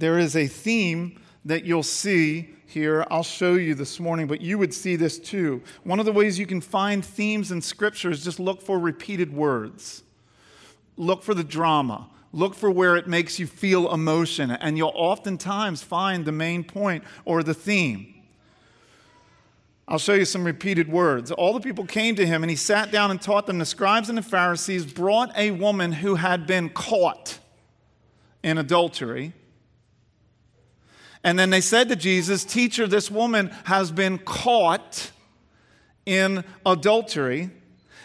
There is a theme that you'll see here. I'll show you this morning, but you would see this too. One of the ways you can find themes in Scripture is just look for repeated words, look for the drama. Look for where it makes you feel emotion, and you'll oftentimes find the main point or the theme. I'll show you some repeated words. All the people came to him, and he sat down and taught them. The scribes and the Pharisees brought a woman who had been caught in adultery. And then they said to Jesus, Teacher, this woman has been caught in adultery.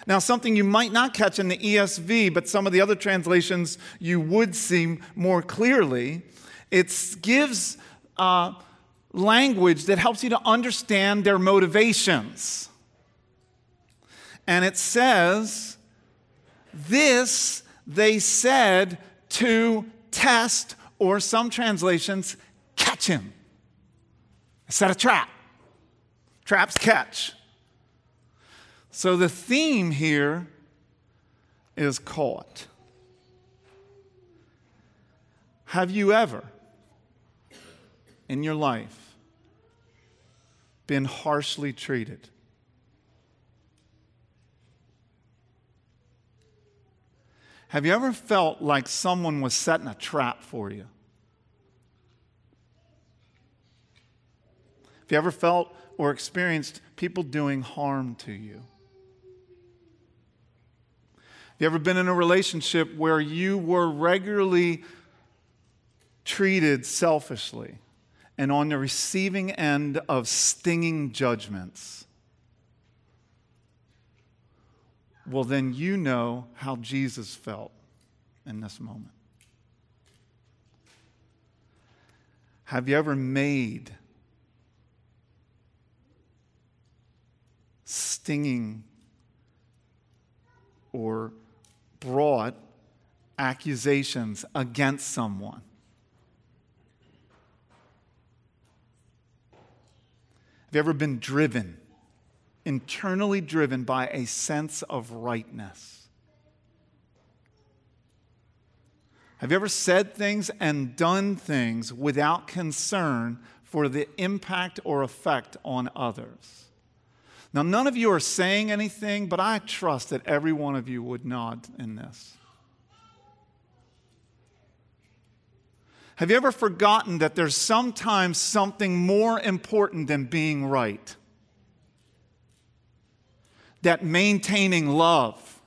Now, something you might not catch in the ESV, but some of the other translations you would see more clearly, it gives uh, language that helps you to understand their motivations. And it says, This they said to test, or some translations, catch him. Set a trap. Traps catch. So the theme here is caught. Have you ever in your life been harshly treated? Have you ever felt like someone was setting a trap for you? Have you ever felt or experienced people doing harm to you? Have you ever been in a relationship where you were regularly treated selfishly and on the receiving end of stinging judgments? Well, then you know how Jesus felt in this moment. Have you ever made stinging or brought accusations against someone. Have you ever been driven, internally driven by a sense of rightness? Have you ever said things and done things without concern for the impact or effect on others? Now, none of you are saying anything, but I trust that every one of you would nod in this. Have you ever forgotten that there's sometimes something more important than being right? That maintaining love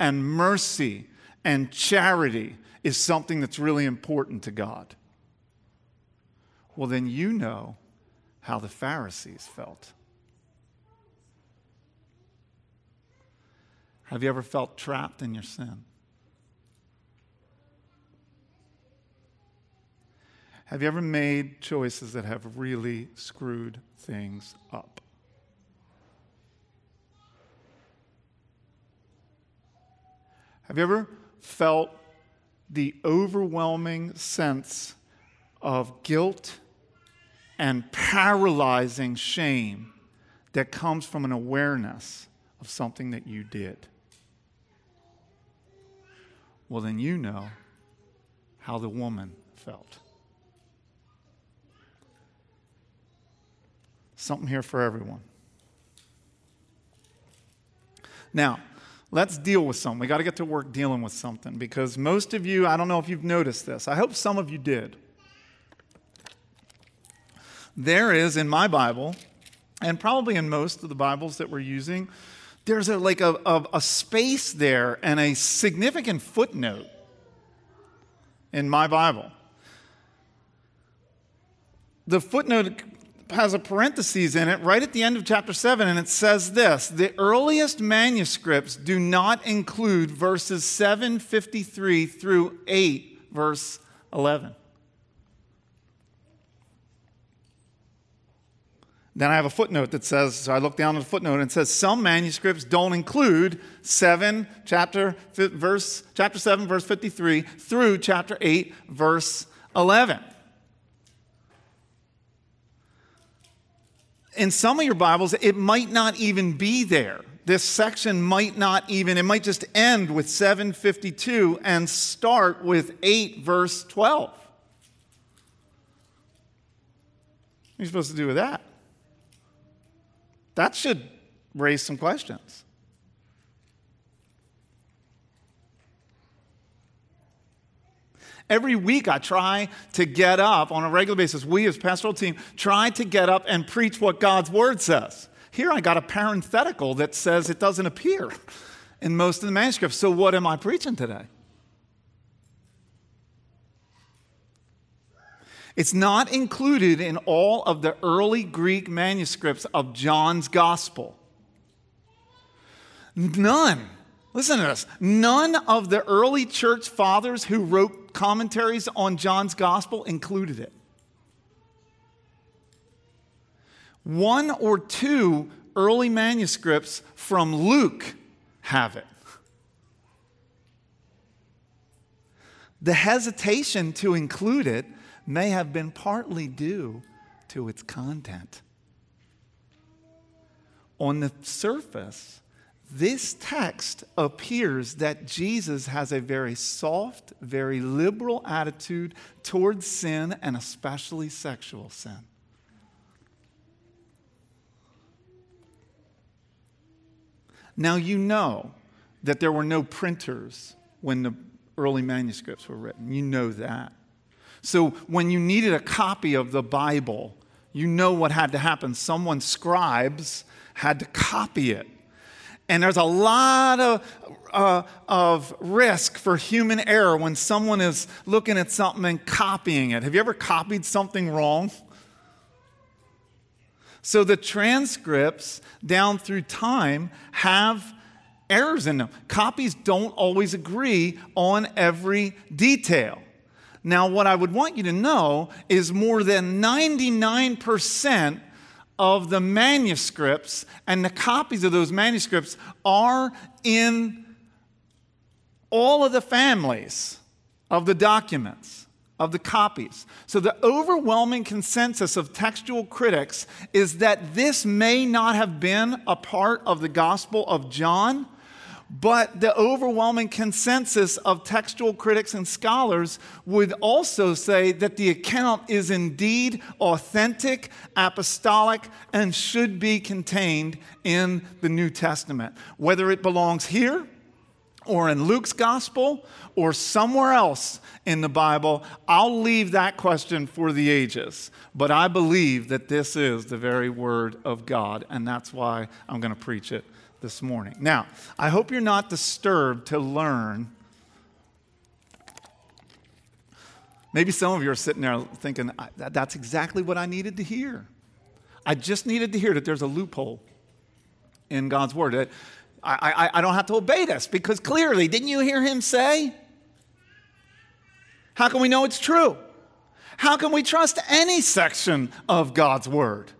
and mercy and charity is something that's really important to God. Well, then you know how the Pharisees felt. Have you ever felt trapped in your sin? Have you ever made choices that have really screwed things up? Have you ever felt the overwhelming sense of guilt and paralyzing shame that comes from an awareness of something that you did? Well, then you know how the woman felt. Something here for everyone. Now, let's deal with something. We got to get to work dealing with something because most of you, I don't know if you've noticed this, I hope some of you did. There is in my Bible, and probably in most of the Bibles that we're using, there's a, like a, a, a space there and a significant footnote in my Bible. The footnote has a parenthesis in it right at the end of chapter 7, and it says this The earliest manuscripts do not include verses 753 through 8, verse 11. Then I have a footnote that says, so I look down at the footnote and it says some manuscripts don't include 7 chapter verse chapter 7 verse 53 through chapter 8 verse 11. In some of your Bibles it might not even be there. This section might not even it might just end with 752 and start with 8 verse 12. What are you supposed to do with that? That should raise some questions. Every week, I try to get up on a regular basis. We, as pastoral team, try to get up and preach what God's word says. Here, I got a parenthetical that says it doesn't appear in most of the manuscripts. So, what am I preaching today? It's not included in all of the early Greek manuscripts of John's gospel. None. Listen to this. None of the early church fathers who wrote commentaries on John's gospel included it. One or two early manuscripts from Luke have it. The hesitation to include it may have been partly due to its content. On the surface, this text appears that Jesus has a very soft, very liberal attitude towards sin and especially sexual sin. Now, you know that there were no printers when the early manuscripts were written. You know that. So, when you needed a copy of the Bible, you know what had to happen. Someone, scribes, had to copy it. And there's a lot of, uh, of risk for human error when someone is looking at something and copying it. Have you ever copied something wrong? So the transcripts down through time have errors in them. Copies don't always agree on every detail. Now, what I would want you to know is more than 99% of the manuscripts and the copies of those manuscripts are in all of the families of the documents of the copies. So, the overwhelming consensus of textual critics is that this may not have been a part of the Gospel of John, but the overwhelming consensus of textual critics and scholars would also say that the account is indeed authentic, apostolic, and should be contained in the New Testament. Whether it belongs here, or in Luke's gospel or somewhere else in the Bible, I'll leave that question for the ages. But I believe that this is the very word of God, and that's why I'm going to preach it this morning. Now, I hope you're not disturbed to learn. Maybe some of you are sitting there thinking, that's exactly what I needed to hear. I just needed to hear that there's a loophole in God's word. I, I, I don't have to obey this because clearly, didn't you hear him say? How can we know it's true? How can we trust any section of God's word?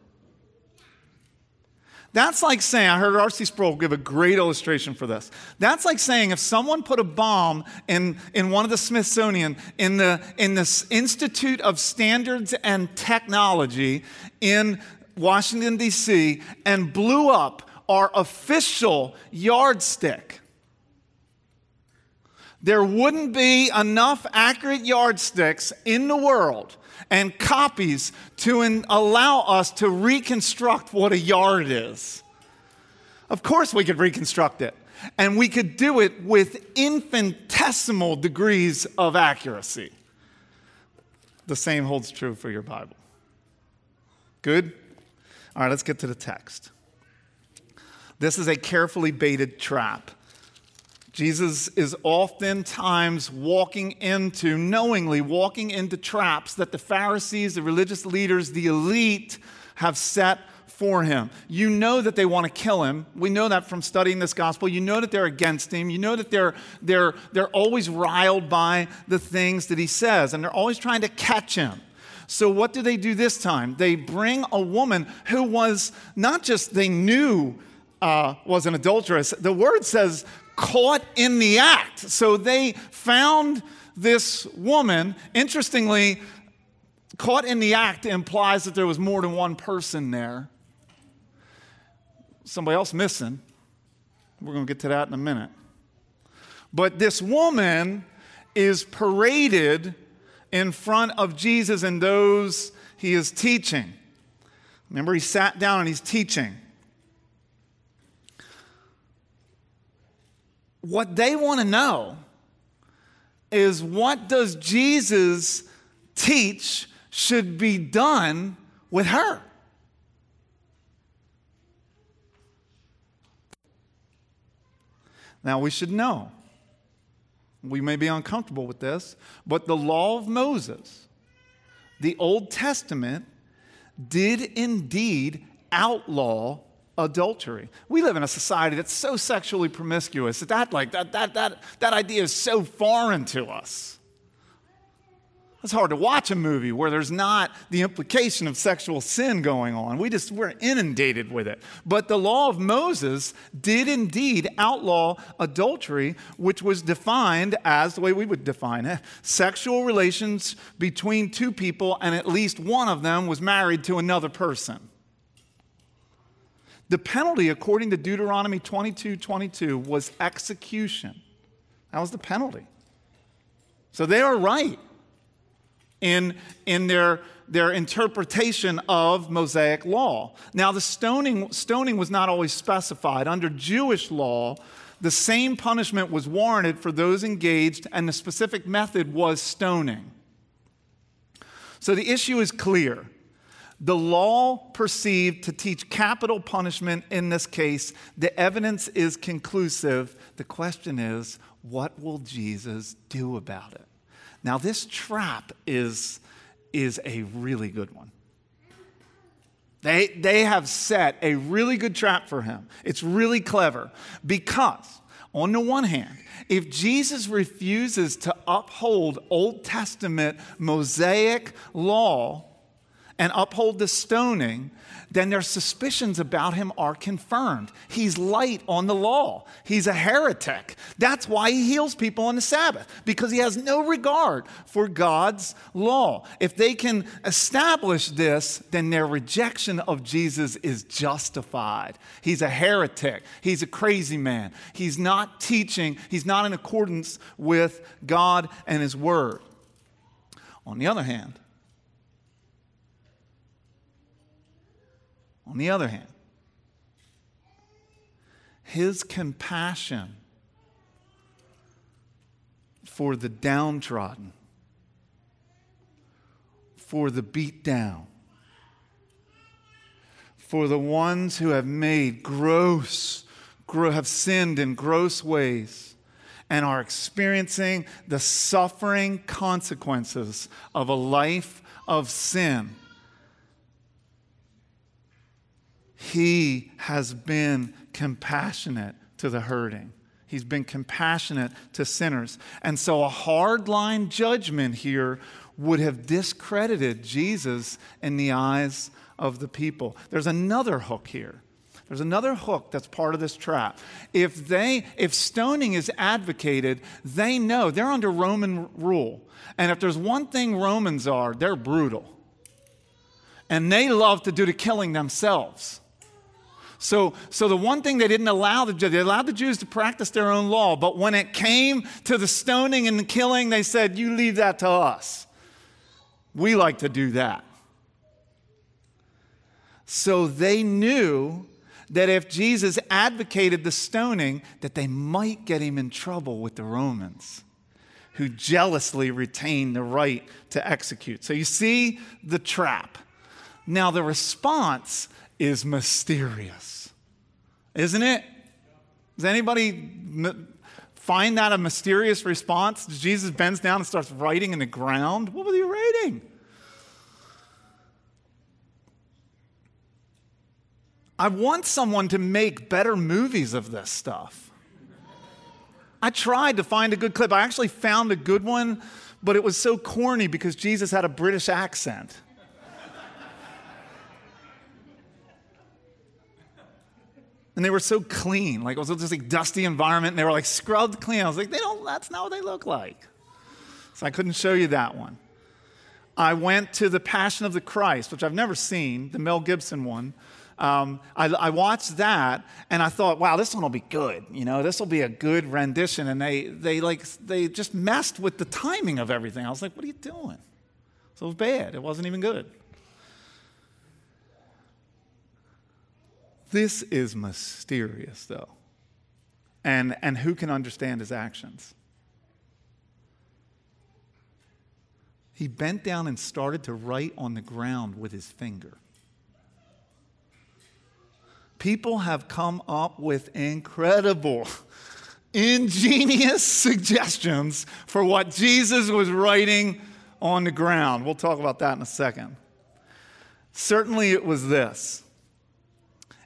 That's like saying, I heard R.C. Sproul give a great illustration for this. That's like saying if someone put a bomb in, in one of the Smithsonian, in the, in the Institute of Standards and Technology in Washington, D.C., and blew up our official yardstick. There wouldn't be enough accurate yardsticks in the world and copies to in, allow us to reconstruct what a yard is. Of course, we could reconstruct it, and we could do it with infinitesimal degrees of accuracy. The same holds true for your Bible. Good? All right, let's get to the text. This is a carefully baited trap. Jesus is oftentimes walking into, knowingly walking into traps that the Pharisees, the religious leaders, the elite have set for him. You know that they want to kill him. We know that from studying this gospel. You know that they're against him. You know that they're, they're, they're always riled by the things that he says, and they're always trying to catch him. So, what do they do this time? They bring a woman who was not just they knew uh, was an adulteress. The word says caught in the act. So they found this woman. Interestingly, caught in the act implies that there was more than one person there. Somebody else missing. We're going to get to that in a minute. But this woman is paraded in front of Jesus and those he is teaching. Remember, he sat down and he's teaching. What they want to know is what does Jesus teach should be done with her? Now, we should know. We may be uncomfortable with this, but the law of Moses, the Old Testament, did indeed outlaw adultery. We live in a society that's so sexually promiscuous that that, like, that, that, that, that idea is so foreign to us. It's hard to watch a movie where there's not the implication of sexual sin going on. We just, we're inundated with it. But the law of Moses did indeed outlaw adultery, which was defined as the way we would define it sexual relations between two people, and at least one of them was married to another person. The penalty, according to Deuteronomy 22 22, was execution. That was the penalty. So they are right in, in their, their interpretation of Mosaic law. Now, the stoning, stoning was not always specified. Under Jewish law, the same punishment was warranted for those engaged, and the specific method was stoning. So the issue is clear. The law perceived to teach capital punishment in this case. The evidence is conclusive. The question is, what will Jesus do about it? Now, this trap is, is a really good one. They, they have set a really good trap for him. It's really clever because, on the one hand, if Jesus refuses to uphold Old Testament Mosaic law and uphold the stoning, then their suspicions about him are confirmed. He's light on the law, he's a heretic. That's why he heals people on the Sabbath, because he has no regard for God's law. If they can establish this, then their rejection of Jesus is justified. He's a heretic, he's a crazy man. He's not teaching, he's not in accordance with God and his word. On the other hand, On the other hand, his compassion for the downtrodden, for the beat down, for the ones who have made gross, have sinned in gross ways and are experiencing the suffering consequences of a life of sin He has been compassionate to the hurting. He's been compassionate to sinners. And so a hard line judgment here would have discredited Jesus in the eyes of the people. There's another hook here. There's another hook that's part of this trap. If they if stoning is advocated, they know they're under Roman rule. And if there's one thing Romans are, they're brutal. And they love to do the killing themselves. So, so the one thing they didn't allow the Jews, they allowed the Jews to practice their own law, but when it came to the stoning and the killing, they said, You leave that to us. We like to do that. So they knew that if Jesus advocated the stoning, that they might get him in trouble with the Romans who jealously retained the right to execute. So you see the trap. Now the response is mysterious, isn't it? Does anybody find that a mysterious response? Jesus bends down and starts writing in the ground. What was he writing? I want someone to make better movies of this stuff. I tried to find a good clip. I actually found a good one, but it was so corny because Jesus had a British accent. And they were so clean. Like it was just like dusty environment, and they were like scrubbed clean. I was like, they don't. That's not what they look like. So I couldn't show you that one. I went to the Passion of the Christ, which I've never seen, the Mel Gibson one. Um, I, I, watched that and I thought, wow, this one will be good. You know, this will be a good rendition. And they, they like, they just messed with the timing of everything. I was like, what are you doing? So it was bad. It wasn't even good. This is mysterious, though. And, and who can understand his actions? He bent down and started to write on the ground with his finger. People have come up with incredible, ingenious suggestions for what Jesus was writing on the ground. We'll talk about that in a second. Certainly, it was this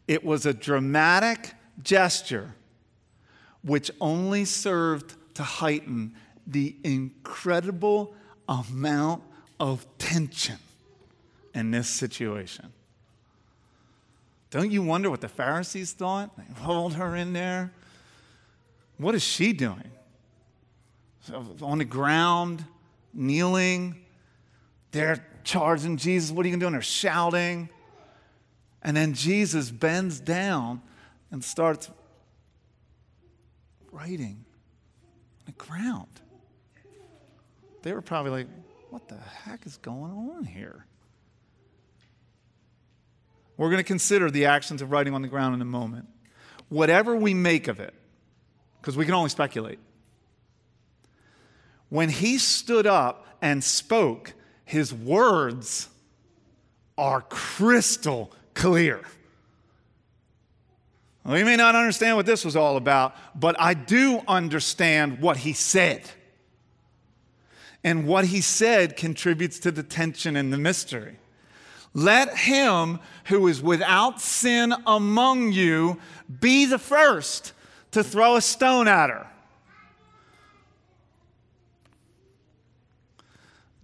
it was a dramatic gesture which only served to heighten the incredible amount of tension in this situation. Don't you wonder what the Pharisees thought? They hold her in there. What is she doing? On the ground, kneeling. They're charging Jesus. What are you going to do? And they're shouting. And then Jesus bends down and starts writing on the ground. They were probably like, what the heck is going on here? We're going to consider the actions of writing on the ground in a moment. Whatever we make of it, because we can only speculate. When he stood up and spoke, his words are crystal clear. We may not understand what this was all about, but I do understand what he said. And what he said contributes to the tension and the mystery. Let him who is without sin among you be the first to throw a stone at her.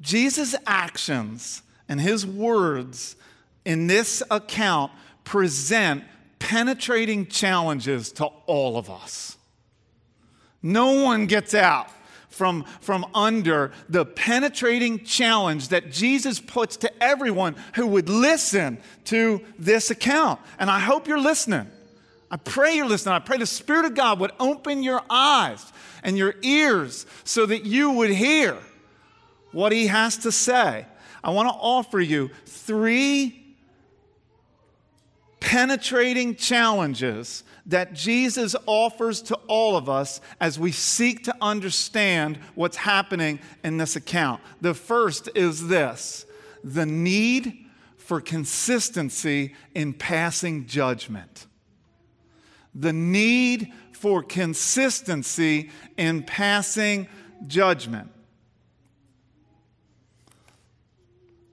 Jesus' actions and his words in this account present penetrating challenges to all of us. No one gets out from, from under the penetrating challenge that Jesus puts to everyone who would listen to this account. And I hope you're listening. I pray you're listening. I pray the Spirit of God would open your eyes and your ears so that you would hear what He has to say. I want to offer you three penetrating challenges that Jesus offers to all of us as we seek to understand what's happening in this account. The first is this the need for consistency in passing judgment. The need for consistency in passing judgment.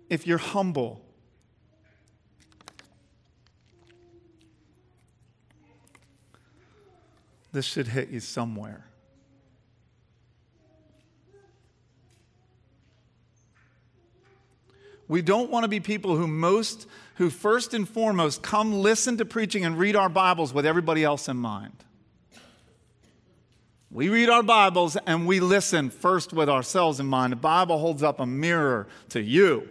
If you're humble, this should hit you somewhere. We don't want to be people who most who first and foremost come listen to preaching and read our Bibles with everybody else in mind. We read our Bibles and we listen first with ourselves in mind. The Bible holds up a mirror to you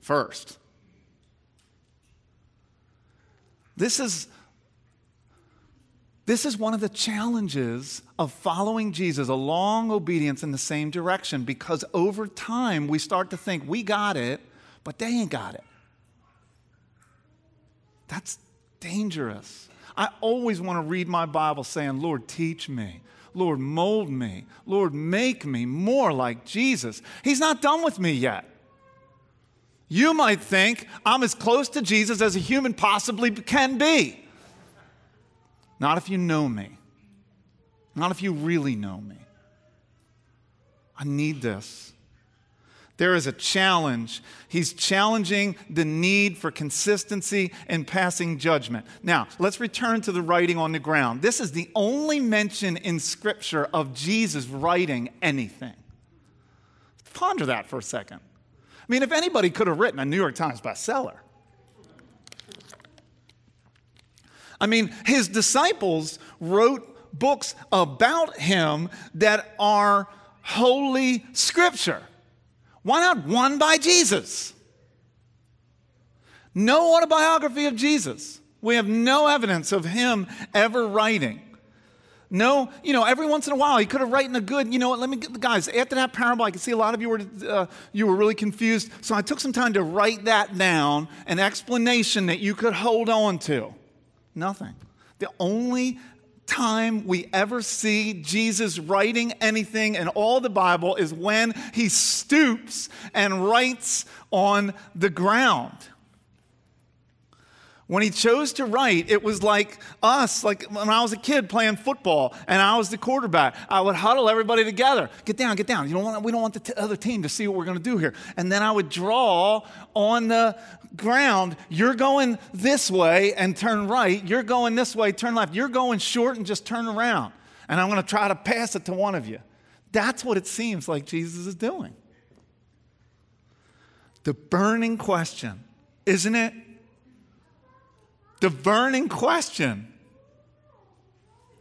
first. This is this is one of the challenges of following Jesus, a long obedience in the same direction, because over time we start to think we got it, but they ain't got it. That's dangerous. I always want to read my Bible saying, Lord, teach me. Lord, mold me. Lord, make me more like Jesus. He's not done with me yet. You might think I'm as close to Jesus as a human possibly can be. Not if you know me. Not if you really know me. I need this. There is a challenge. He's challenging the need for consistency and passing judgment. Now, let's return to the writing on the ground. This is the only mention in Scripture of Jesus writing anything. Ponder that for a second. I mean, if anybody could have written a New York Times bestseller, I mean, his disciples wrote books about him that are holy scripture. Why not one by Jesus? No autobiography of Jesus. We have no evidence of him ever writing. No, you know, every once in a while he could have written a good, you know what, let me get the guys, after that parable, I can see a lot of you were, uh, you were really confused. So I took some time to write that down, an explanation that you could hold on to. Nothing. The only time we ever see Jesus writing anything in all the Bible is when he stoops and writes on the ground. When he chose to write, it was like us, like when I was a kid playing football and I was the quarterback. I would huddle everybody together. Get down, get down. You don't want, we don't want the t- other team to see what we're going to do here. And then I would draw on the ground. You're going this way and turn right. You're going this way, turn left. You're going short and just turn around. And I'm going to try to pass it to one of you. That's what it seems like Jesus is doing. The burning question, isn't it? The burning question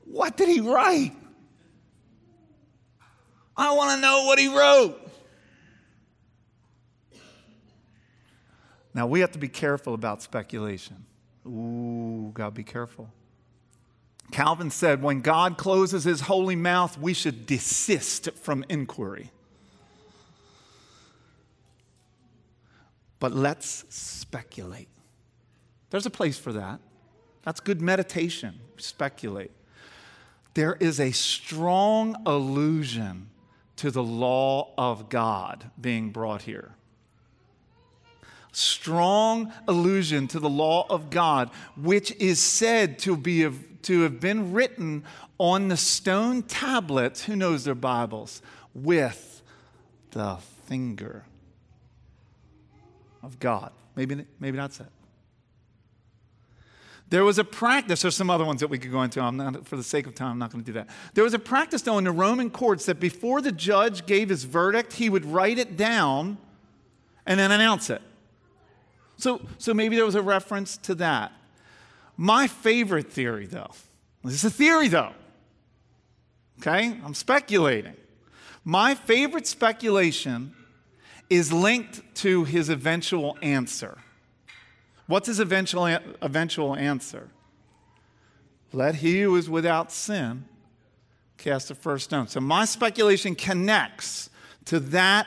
what did he write? I want to know what he wrote. Now, we have to be careful about speculation. Ooh, gotta be careful. Calvin said, when God closes his holy mouth, we should desist from inquiry. But let's speculate. There's a place for that. That's good meditation. Speculate. There is a strong allusion to the law of God being brought here. Strong allusion to the law of God, which is said to, be, to have been written on the stone tablets, who knows their Bibles, with the finger of God. Maybe, maybe that's it. There was a practice, there's some other ones that we could go into. I'm not, for the sake of time, I'm not going to do that. There was a practice, though, in the Roman courts that before the judge gave his verdict, he would write it down and then announce it. So, so maybe there was a reference to that. My favorite theory, though, this is a theory, though. Okay? I'm speculating. My favorite speculation is linked to his eventual answer. What's his eventual, eventual answer? Let he who is without sin cast the first stone. So my speculation connects to that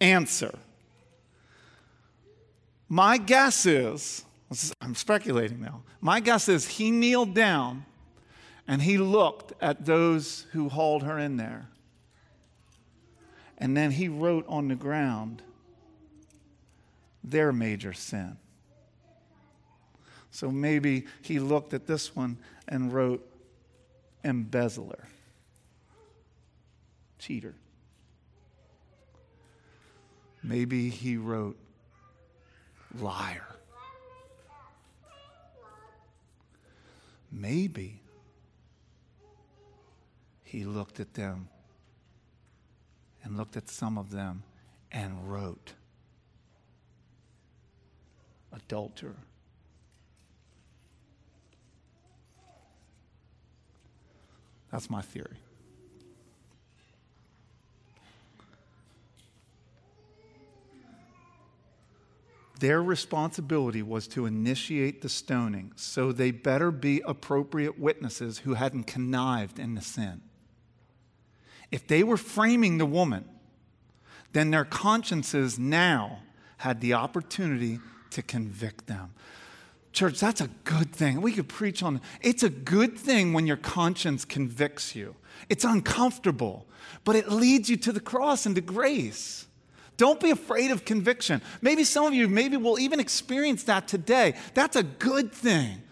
answer. My guess is, I'm speculating now, my guess is he kneeled down and he looked at those who hauled her in there. And then he wrote on the ground their major sin. So maybe he looked at this one and wrote embezzler, cheater. Maybe he wrote liar. Maybe he looked at them and looked at some of them and wrote adulterer. That's my theory. Their responsibility was to initiate the stoning, so they better be appropriate witnesses who hadn't connived in the sin. If they were framing the woman, then their consciences now had the opportunity to convict them. Church, that's a good thing. We could preach on. It's a good thing when your conscience convicts you. It's uncomfortable, but it leads you to the cross and to grace. Don't be afraid of conviction. Maybe some of you maybe will even experience that today. That's a good thing.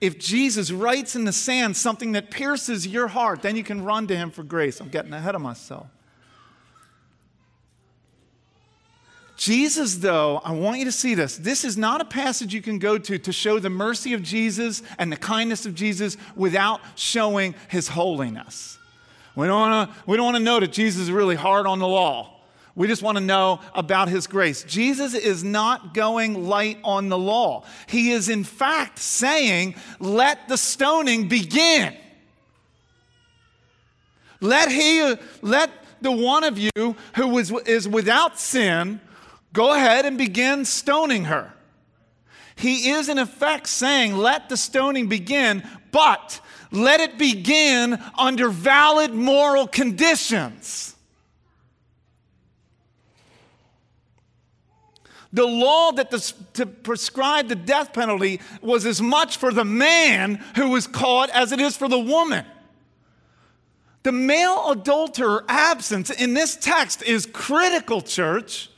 If Jesus writes in the sand something that pierces your heart, then you can run to him for grace. I'm getting ahead of myself. Jesus, though, I want you to see this. This is not a passage you can go to to show the mercy of Jesus and the kindness of Jesus without showing his holiness. We don't want to, know that Jesus is really hard on the law. We just want to know about his grace. Jesus is not going light on the law. He is, in fact, saying, let the stoning begin. Let, he, let the one of you who is, is without sin Go ahead and begin stoning her. He is, in effect, saying, Let the stoning begin, but let it begin under valid moral conditions. The law that the, to prescribe the death penalty was as much for the man who was caught as it is for the woman. The male adulterer absence in this text is critical, church.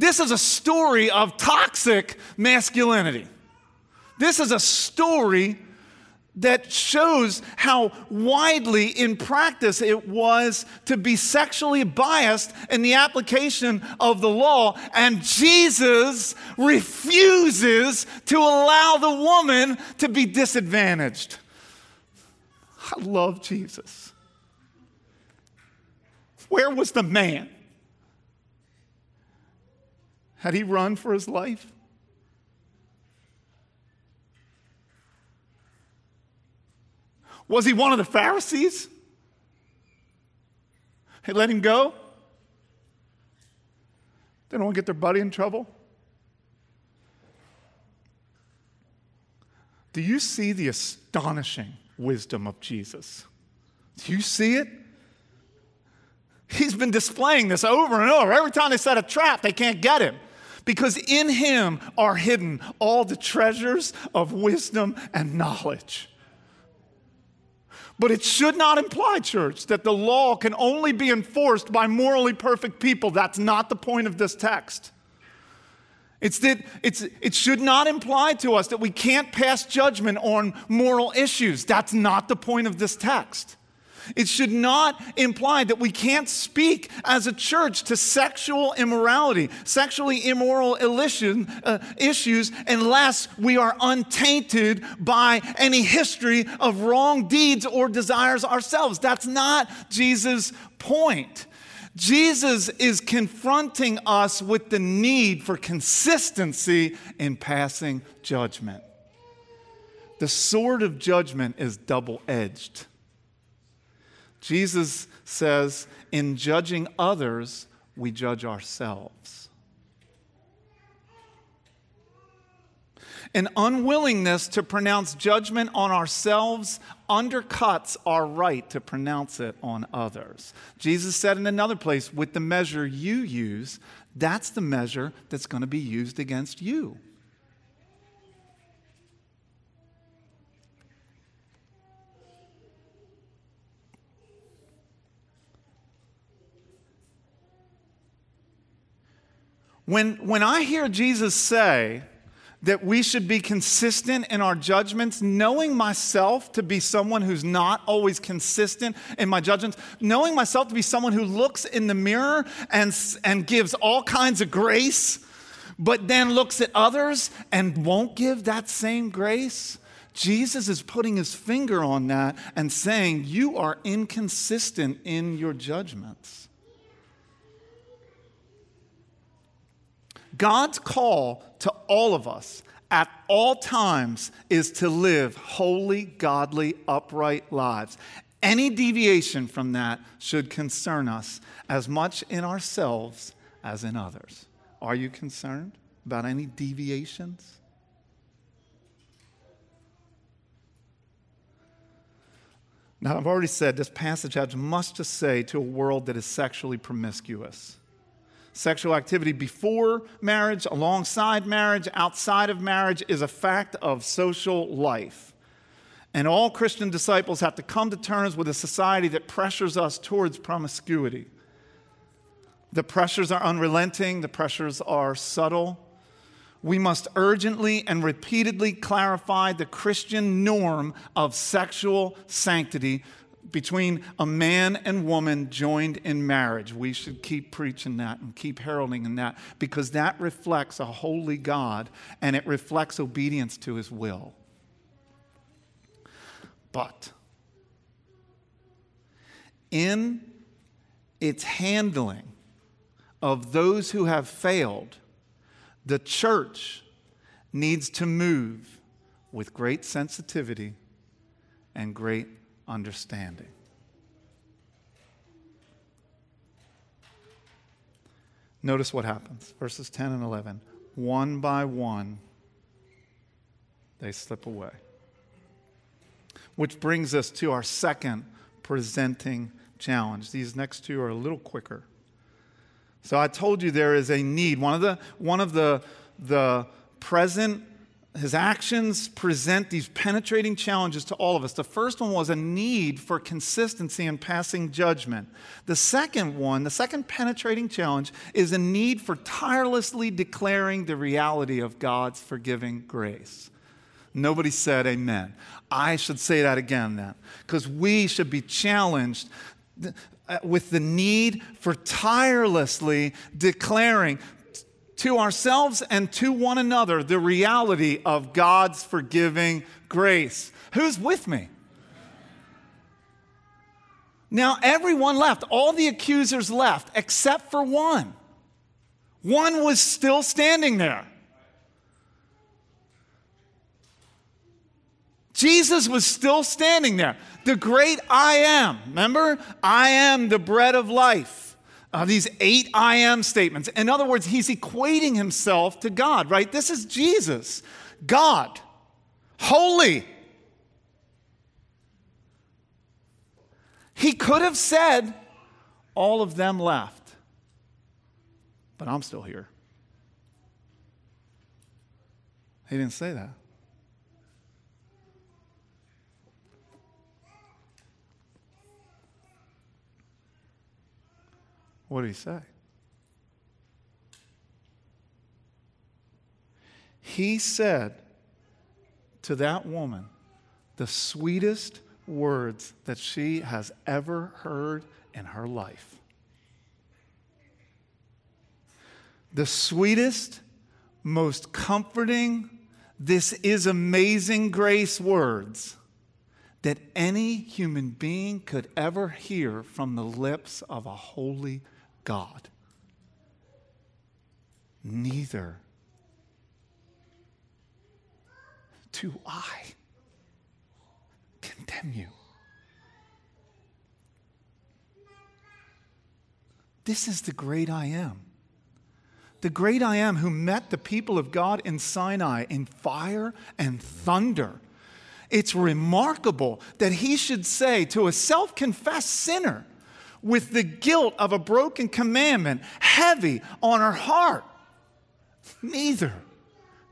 This is a story of toxic masculinity. This is a story that shows how widely in practice it was to be sexually biased in the application of the law. And Jesus refuses to allow the woman to be disadvantaged. I love Jesus. Where was the man? Had he run for his life? Was he one of the Pharisees? They let him go? They don't want to get their buddy in trouble? Do you see the astonishing wisdom of Jesus? Do you see it? He's been displaying this over and over. Every time they set a trap, they can't get him. Because in him are hidden all the treasures of wisdom and knowledge. But it should not imply, church, that the law can only be enforced by morally perfect people. That's not the point of this text. It's that it's, it should not imply to us that we can't pass judgment on moral issues. That's not the point of this text. It should not imply that we can't speak as a church to sexual immorality, sexually immoral uh, issues, unless we are untainted by any history of wrong deeds or desires ourselves. That's not Jesus' point. Jesus is confronting us with the need for consistency in passing judgment. The sword of judgment is double edged. Jesus says, in judging others, we judge ourselves. An unwillingness to pronounce judgment on ourselves undercuts our right to pronounce it on others. Jesus said in another place, with the measure you use, that's the measure that's going to be used against you. When, when I hear Jesus say that we should be consistent in our judgments, knowing myself to be someone who's not always consistent in my judgments, knowing myself to be someone who looks in the mirror and, and gives all kinds of grace, but then looks at others and won't give that same grace. Jesus is putting his finger on that and saying, You are inconsistent in your judgments. God's call to all of us at all times is to live holy, godly, upright lives. Any deviation from that should concern us as much in ourselves as in others. Are you concerned about any deviations? Now, I've already said this passage has much to say to a world that is sexually promiscuous sexual activity before marriage, alongside marriage, outside of marriage is a fact of social life. And all Christian disciples have to come to terms with a society that pressures us towards promiscuity. The pressures are unrelenting, the pressures are subtle. We must urgently and repeatedly clarify the Christian norm of sexual sanctity between a man and woman joined in marriage. We should keep preaching that and keep heralding in that because that reflects a holy God and it reflects obedience to his will. But in its handling of those who have failed, the church needs to move with great sensitivity and great understanding. Notice what happens. Verses 10 and 11. One by one, they slip away. Which brings us to our second presenting challenge. These next two are a little quicker. So I told you there is a need. One of the, one of the, the present his actions present these penetrating challenges to all of us. The first one was a need for consistency in passing judgment. The second one, the second penetrating challenge, is a need for tirelessly declaring the reality of God's forgiving grace. Nobody said amen. I should say that again then, because we should be challenged uh, with the need for tirelessly declaring to ourselves and to one another the reality of God's forgiving grace. Who's with me? Now, everyone left. All the accusers left except for one. One was still standing there. Jesus was still standing there. The great I am. Remember? I am the bread of life these eight I am statements. In other words, he's equating himself to God, right? This is Jesus, God, holy. He could have said, All of them left, but I'm still here. He didn't say that. What did he say? He said to that woman the sweetest words that she has ever heard in her life. The sweetest, most comforting, this is amazing grace words that any human being could ever hear from the lips of a holy God. Neither do I condemn you. This is the great I am. The great I am who met the people of God in Sinai in fire and thunder. It's remarkable that he should say to a self confessed sinner, with the guilt of a broken commandment heavy on her heart. Neither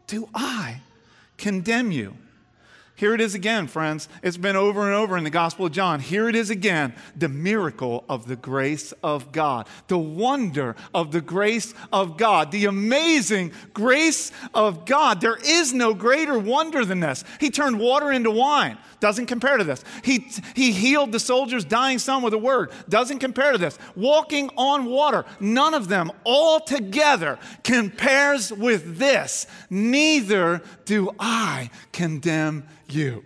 do I condemn you. Here it is again, friends. It's been over and over in the Gospel of John. Here it is again the miracle of the grace of God, the wonder of the grace of God, the amazing grace of God. There is no greater wonder than this. He turned water into wine. Doesn't compare to this. He, he healed the soldier's dying son with a word. Doesn't compare to this. Walking on water. None of them altogether compares with this. Neither do I condemn you.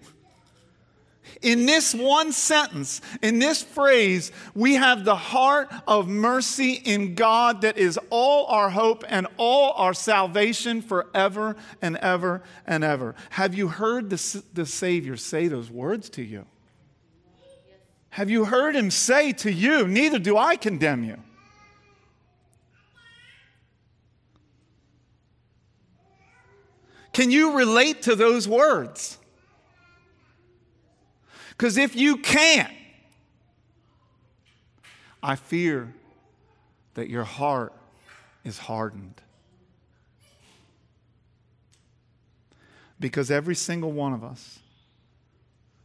In this one sentence, in this phrase, we have the heart of mercy in God that is all our hope and all our salvation forever and ever and ever. Have you heard the, the Savior say those words to you? Have you heard him say to you, Neither do I condemn you? Can you relate to those words? Because if you can't, I fear that your heart is hardened. Because every single one of us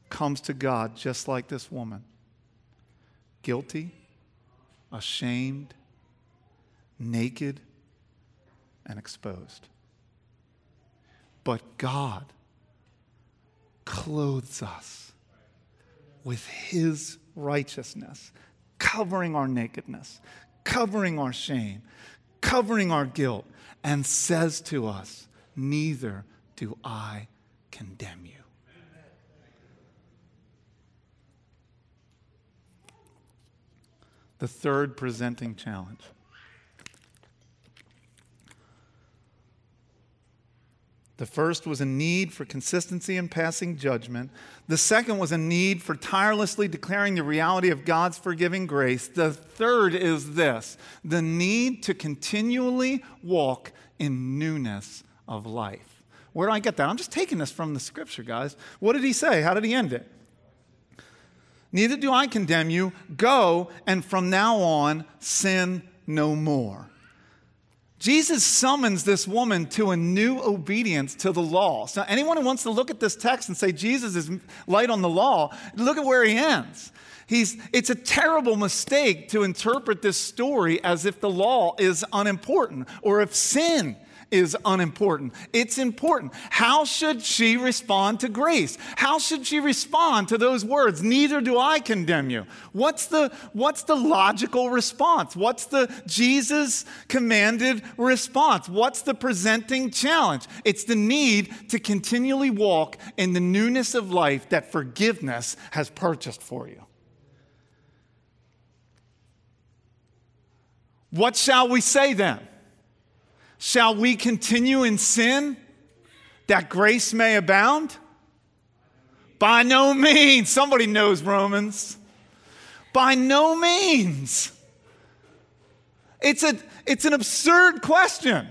comes to God just like this woman guilty, ashamed, naked, and exposed. But God clothes us with his righteousness, covering our nakedness, covering our shame, covering our guilt, and says to us, Neither do I condemn you. The third presenting challenge The first was a need for consistency in passing judgment. The second was a need for tirelessly declaring the reality of God's forgiving grace. The third is this the need to continually walk in newness of life. Where do I get that? I'm just taking this from the scripture, guys. What did he say? How did he end it? Neither do I condemn you. Go and from now on sin no more. Jesus summons this woman to a new obedience to the law. So, anyone who wants to look at this text and say Jesus is light on the law, look at where he ends. He's, it's a terrible mistake to interpret this story as if the law is unimportant or if sin is unimportant. It's important. How should she respond to grace? How should she respond to those words? Neither do I condemn you. What's the, what's the logical response? What's the Jesus commanded response? What's the presenting challenge? It's the need to continually walk in the newness of life that forgiveness has purchased for you. What shall we say then? Shall we continue in sin that grace may abound? By no means. Somebody knows Romans. By no means. It's, a, it's an absurd question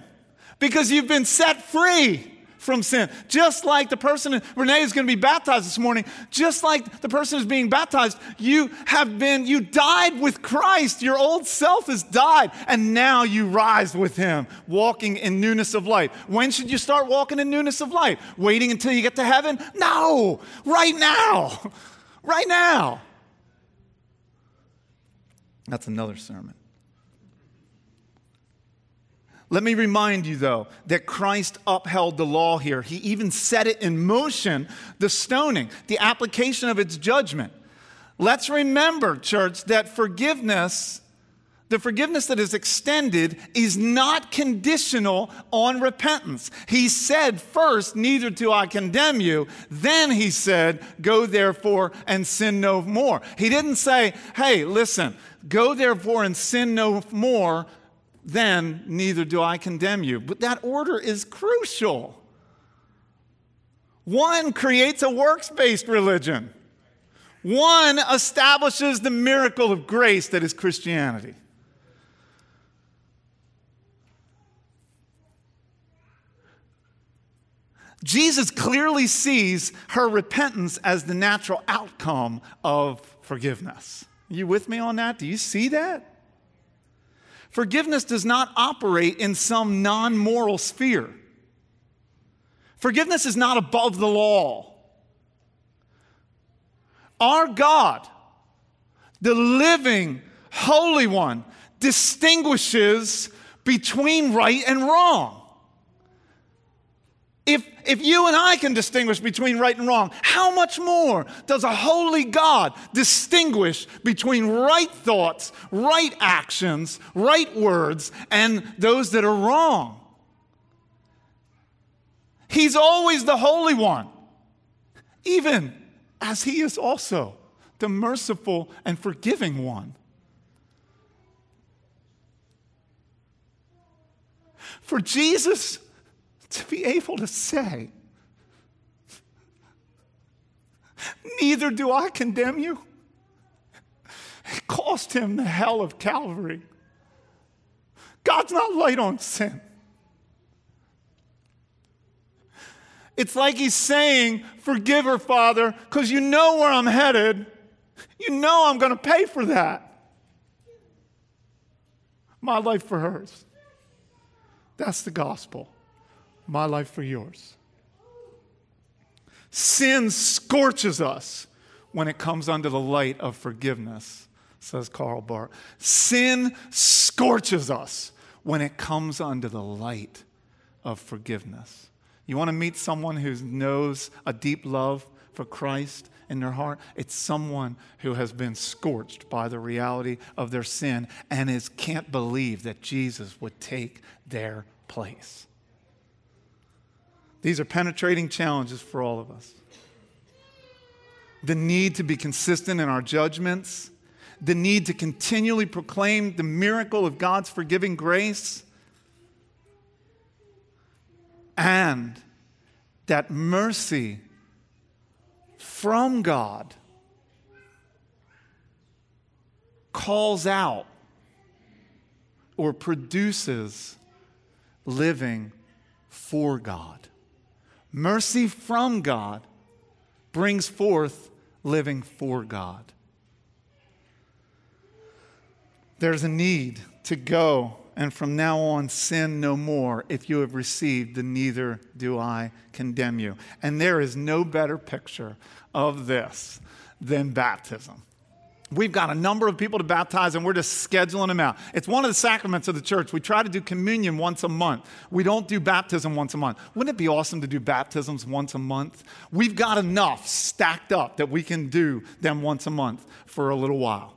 because you've been set free from sin. Just like the person, Renee is going to be baptized this morning, just like the person who's being baptized, you have been, you died with Christ. Your old self has died, and now you rise with him, walking in newness of life. When should you start walking in newness of life? Waiting until you get to heaven? No, right now. Right now. That's another sermon. Let me remind you, though, that Christ upheld the law here. He even set it in motion, the stoning, the application of its judgment. Let's remember, church, that forgiveness, the forgiveness that is extended, is not conditional on repentance. He said, first, neither do I condemn you. Then he said, go therefore and sin no more. He didn't say, hey, listen, go therefore and sin no more then neither do I condemn you. But that order is crucial. One creates a works based religion, one establishes the miracle of grace that is Christianity. Jesus clearly sees her repentance as the natural outcome of forgiveness. Are you with me on that? Do you see that? Forgiveness does not operate in some non moral sphere. Forgiveness is not above the law. Our God, the living, holy one, distinguishes between right and wrong. If, if you and I can distinguish between right and wrong, how much more does a holy God distinguish between right thoughts, right actions, right words, and those that are wrong? He's always the Holy One, even as He is also the merciful and forgiving one. For Jesus to be able to say, Neither do I condemn you. It cost him the hell of Calvary. God's not light on sin. It's like he's saying, Forgive her, Father, because you know where I'm headed. You know I'm going to pay for that. My life for hers. That's the gospel my life for yours. Sin scorches us when it comes under the light of forgiveness, says Karl Barth. Sin scorches us when it comes under the light of forgiveness. You want to meet someone who knows a deep love for Christ in their heart? It's someone who has been scorched by the reality of their sin and is, can't believe that Jesus would take their place. These are penetrating challenges for all of us. The need to be consistent in our judgments, the need to continually proclaim the miracle of God's forgiving grace, and that mercy from God calls out or produces living for God. Mercy from God brings forth living for God. There's a need to go and from now on sin no more. If you have received, then neither do I condemn you. And there is no better picture of this than baptism. We've got a number of people to baptize, and we're just scheduling them out. It's one of the sacraments of the church. We try to do communion once a month. We don't do baptism once a month. Wouldn't it be awesome to do baptisms once a month? We've got enough stacked up that we can do them once a month for a little while.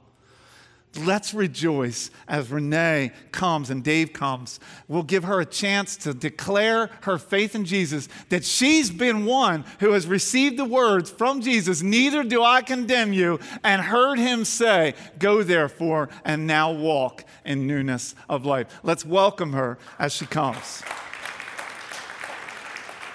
Let's rejoice as Renee comes and Dave comes. We'll give her a chance to declare her faith in Jesus, that she's been one who has received the words from Jesus, Neither do I condemn you, and heard him say, Go therefore and now walk in newness of life. Let's welcome her as she comes.